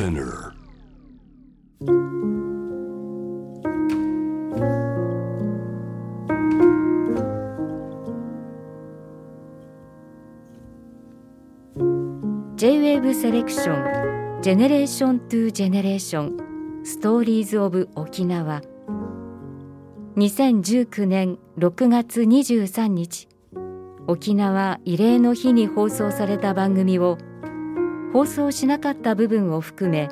SPINEAR. Selection Generation to Generation Stories of Okinawa 2019年6月23日沖縄慰霊の日に放送された番組を放送しなかった部分を含め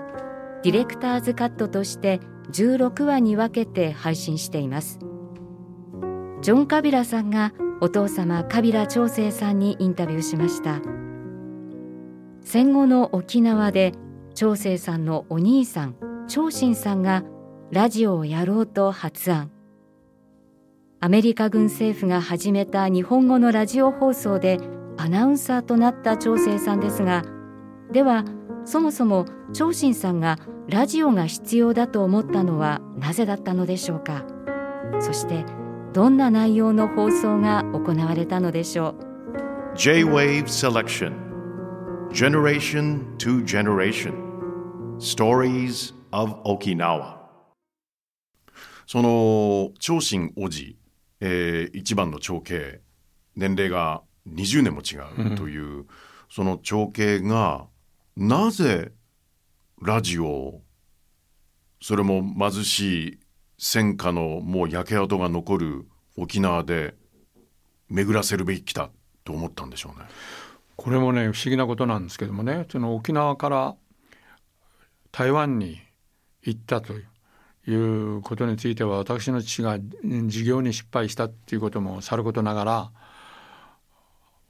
ディレクターズカットとして16話に分けて配信しています。ジョン・カビラさんがお父様カビラ長生さんにインタビューしました。戦後の沖縄で長生さんのお兄さん長信さんがラジオをやろうと発案。アメリカ軍政府が始めた日本語のラジオ放送でアナウンサーとなった長生さんですがではそもそも長信さんがラジオが必要だと思ったのはなぜだったのでしょうか？そしてどんな内容の放送が行われたのでしょう？J-Wave Selection. Generation to Generation. Stories of Okinawa. その長信おじ、えー一番の長兄。年齢が20年も違うという、その長兄がなぜラジオをそれも貧しい戦火のもう焼け跡が残る沖縄で巡らせるべきだと思ったんでしょうね。これもね不思議なことなんですけどもねその沖縄から台湾に行ったということについては私の父が事業に失敗したっていうこともさることながら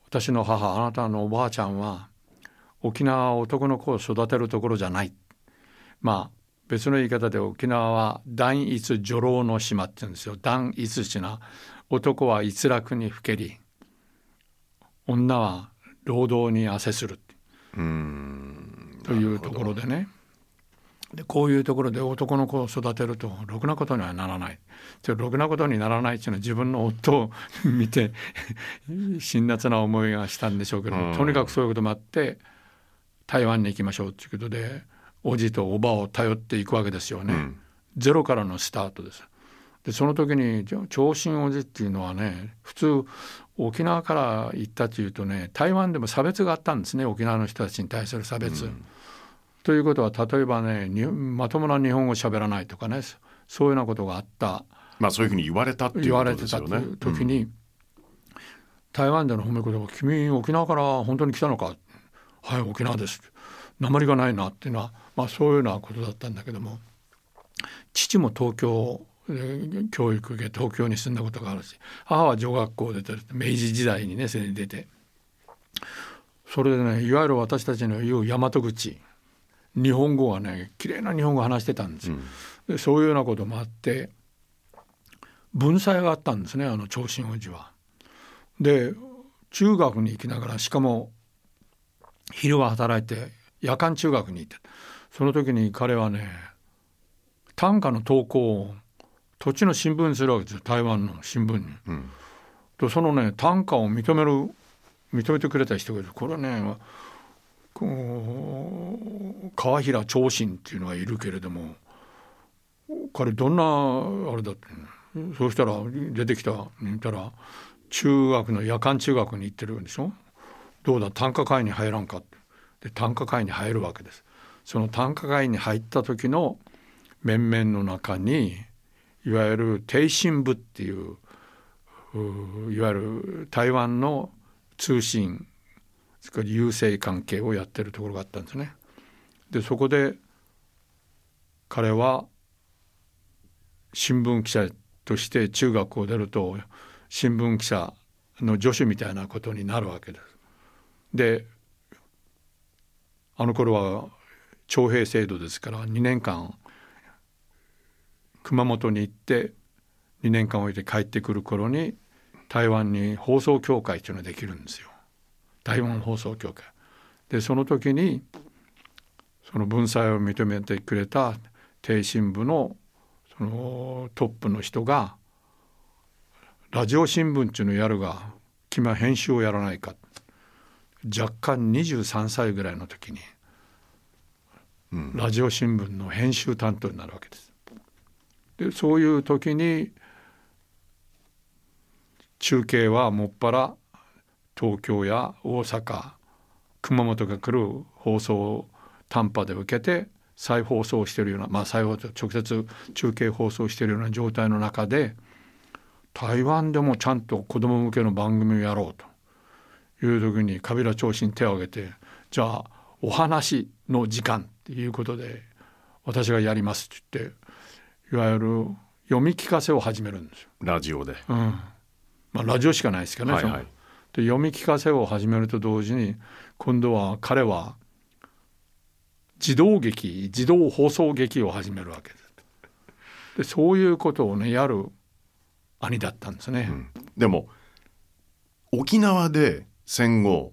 私の母あなたのおばあちゃんは沖縄は男の子を育てるところじゃない。まあ別の言い方で沖縄は断一女郎の島って言うんですよ。断一っていうのは男は逸楽にふけり女は労働に汗する。というところでね。でこういうところで男の子を育てるとろくなことにはならない。でろくなことにならないっていうのは自分の夫を見て 辛辣な思いがしたんでしょうけどうん。とにかくそういうこともあって台湾に行きましょうということでおじとおばを頼っていくわけですよね。うんゼロからのスタートです。でその時に長身おじっていうのはね普通沖縄から行ったというとね台湾でも差別があったんですね沖縄の人たちに対する差別。ということは例えばねにまともな日本語喋らないとかねそういうようなことがあったまあそういうふうに言われたっていう言こわれてたとですよね。という時に、台湾での褒め言葉「君沖縄から本当に来たのか?」「はい沖縄です」「鉛がないな」っていうのは、まあ、そういうようなことだったんだけども父も東京で教育受け東京に住んだことがあるし母は女学校出てる明治時代にねそれに出てそれでねいわゆる私たちの言う大和口日本語はね綺麗な日本語を話してたんですよ。でそういうようなこともあって文才があったんですねあの長身王子は。で中学に行きながらしかも昼は働いて夜間中学に行ってその時に彼はね短歌の投稿を土地の新聞にするわけですよ。台湾の新聞に。ん。とそのね短歌を認める認めてくれた人がいる。これねこう川平長信っていうのがいるけれども彼どんなあれだってそうしたら出てきた見たら中学の夜間中学に行ってるんでしょ？どうだ短歌会に入らんかってで短歌会に入るわけですその短歌会に入った時の面々の中にいわゆる帝信部っていうういわゆる台湾の通信それから郵政関係をやってるところがあったんですね。でそこで彼は新聞記者として中学を出ると新聞記者の助手みたいなことになるわけです。であの頃は徴兵制度ですから2年間熊本に行って2年間置いて帰ってくる頃に台湾に放送協会っていうのができるんですよ。台湾放送協会。でその時にその文才を認めてくれた帝新部のそのトップの人がラジオ新聞っていうのをやるが君は編集をやらないか若干23歳ぐらいの時にラジオ新聞の編集担当になるわけです。でそういう時に中継はもっぱら東京や大阪熊本が来る放送を短波で受けて再放送しているような、まあ、再放送直接中継放送しているような状態の中で台湾でもちゃんと子ども向けの番組をやろうという時にカビラ長に手を挙げてじゃあお話の時間っていうことで私がやりますって言っていわゆる読み聞かせを始めるんですよ。ラジオで、うんまあ、ラジオしかないですけどね、はいはい、で読み聞かせを始めると同時に今度は彼は自動劇自動放送劇を始めるわけです。でそういうことをねやる兄だったんですね。うん、でも沖縄で戦後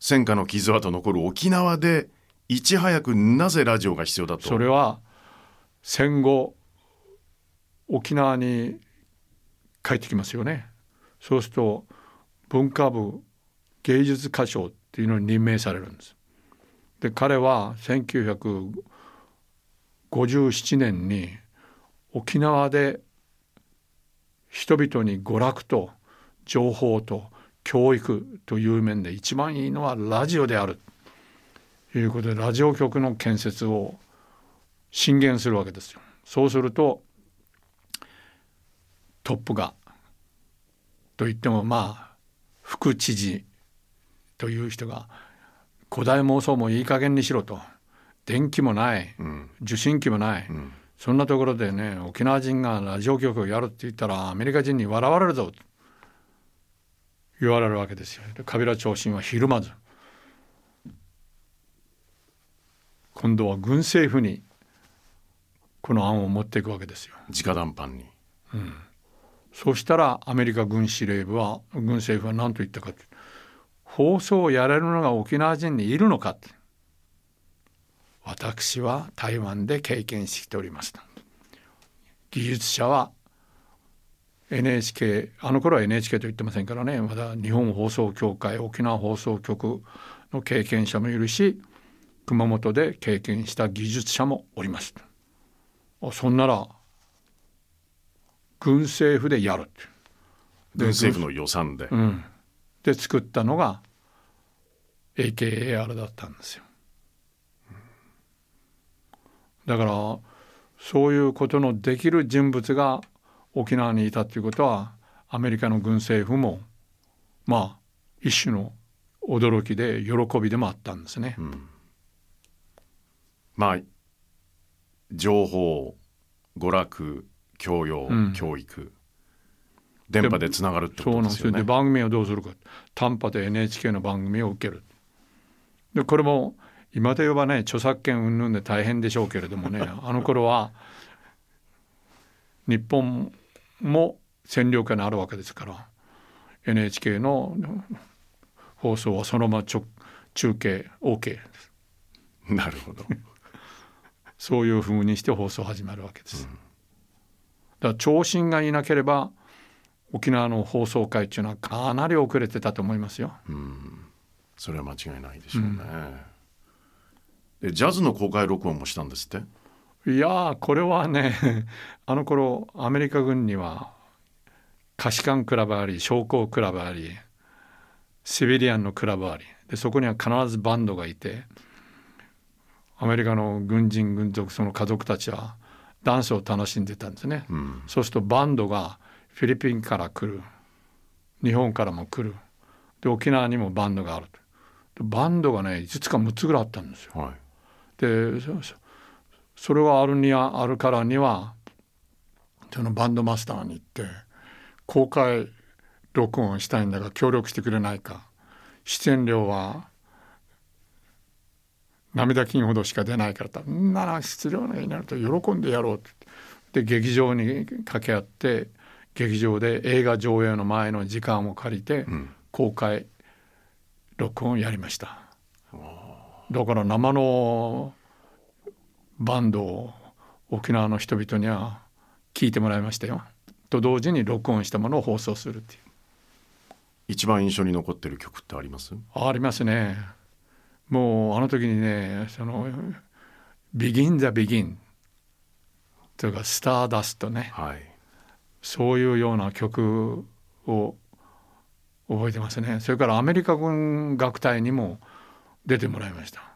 戦火の傷跡残る沖縄でいち早くなぜラジオが必要だと？それは戦後沖縄に帰ってきますよね。そうすると文化部芸術家賞っていうのに任命されるんです。で彼は1957年に沖縄で人々に娯楽と情報と教育という面で一番いいのはラジオである。ということでラジオ局の建設を進言するわけですよ。そうするとトップがといってもまあ副知事という人が古代妄想もいい加減にしろと。電気もない、うん、受信機もない、うん、そんなところでね沖縄人がラジオ局をやるって言ったらアメリカ人に笑われるぞ。と言われるわけですよ。でカビラ長身はひるまず。今度は軍政府にこの案を持っていくわけですよ。直談判に、うん、そうしたらアメリカ軍司令部は軍政府は何と言ったか放送をやれるのが沖縄人にいるのか私は台湾で経験しておりました。技術者は NHK あの頃は NHK と言ってませんからね。まだ日本放送協会沖縄放送局の経験者もいるし熊本で経験した技術者もおります。そんなら軍政府でやる。軍政府の予算で、うん、で作ったのが AKAR だったんですよ。だからそういうことのできる人物が沖縄にいたということはアメリカの軍政府もまあ一種の驚きで喜びでもあったんですね。うん、まあ情報娯楽教養、うん、教育電波でつながるってことですよね。で番組をどうするか短波で NHK の番組を受ける。でこれも今で言えばね著作権云々で大変でしょうけれどもね あの頃は日本も占領下にあるわけですから NHK の放送はそのまま中継 OK です。なるほどそういうふうにして放送始まるわけです。うん、だから長身がいなければ沖縄の放送会っていうのはかなり遅れてたと思いますよ。うんそれは間違いないでしょうね、うん、ジャズの公開録音もしたんですって？いやこれはね あの頃アメリカ軍には貸し艦クラブあり将校クラブありシビリアンのクラブありでそこには必ずバンドがいてアメリカの軍人軍属その家族たちはダンスを楽しんでたんですね、うん、そうするとバンドがフィリピンから来る日本からも来るで沖縄にもバンドがあると。バンドがね5つか6つぐらいあったんですよ。はい、でそれはあるにはあるからにはそのバンドマスターに行って公開録音したいんだが協力してくれないか出演料は涙金ほどしか出ないからんなら出場になると喜んでやろうってで劇場に掛け合って劇場で映画上映の前の時間を借りて公開録音やりました。だから生のバンドを沖縄の人々には聞いてもらいましたよ。と同時に録音したものを放送するっていう。一番印象に残ってる曲ってあります？ありますね。もうあの時にねその「Begin the Begin」というか「スターダストね」はい。そういうような曲を覚えてますね。それからアメリカ軍楽隊にも出てもらいました。で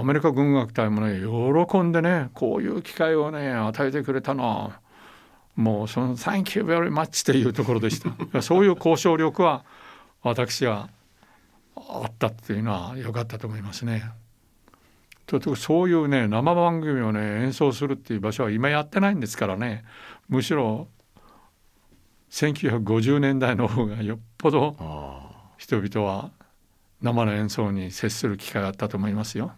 アメリカ軍楽隊もね喜んでねこういう機会をね与えてくれたなもうその「Thank you very much」というところでした そういう交渉力は私はあったっていうのは良かったと思いますね。とそういうね生番組をね演奏するっていう場所は今やってないんですからねむしろ1950年代の方がよっぽど人々は生の演奏に接する機会があったと思いますよ。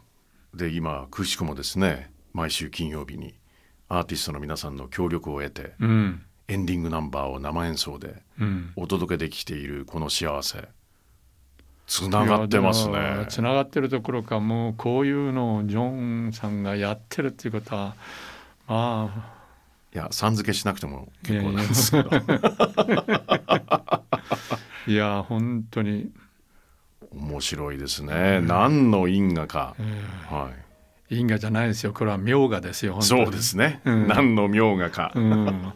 で今くしくもですね毎週金曜日にアーティストの皆さんの協力を得て、うん。エンディングナンバーを生演奏でうん、お届けできているこの幸せ。つながってますね。つながってるところかもうこういうのをジョンさんがやってるっていうことはまあ。いやさん付けしなくても結構なんですけど。いや本当に、面白いですね、何の因果か、えはー因果じゃないですよ。これは名画ですよそうですね、うん。何の名画か、うん。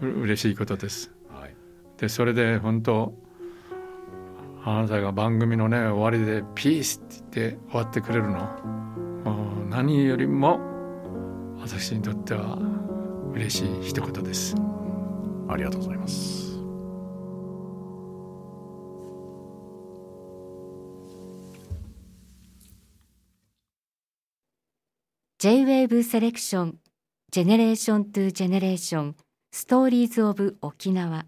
う嬉しいことです。はい、でそれで本当あなたが番組のね終わりで「ピース」って言って終わってくれるの？もう何よりも私にとっては嬉しい一言です。ありがとうございます。J-WAVE セレクションジェネレーショントゥジェネレーションストーリーズオブ沖縄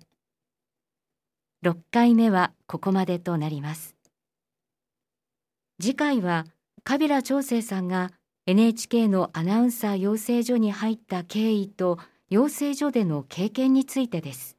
6回目はここまでとなります。次回は川平朝清さんが NHK のアナウンサー養成所に入った経緯と養成所での経験についてです。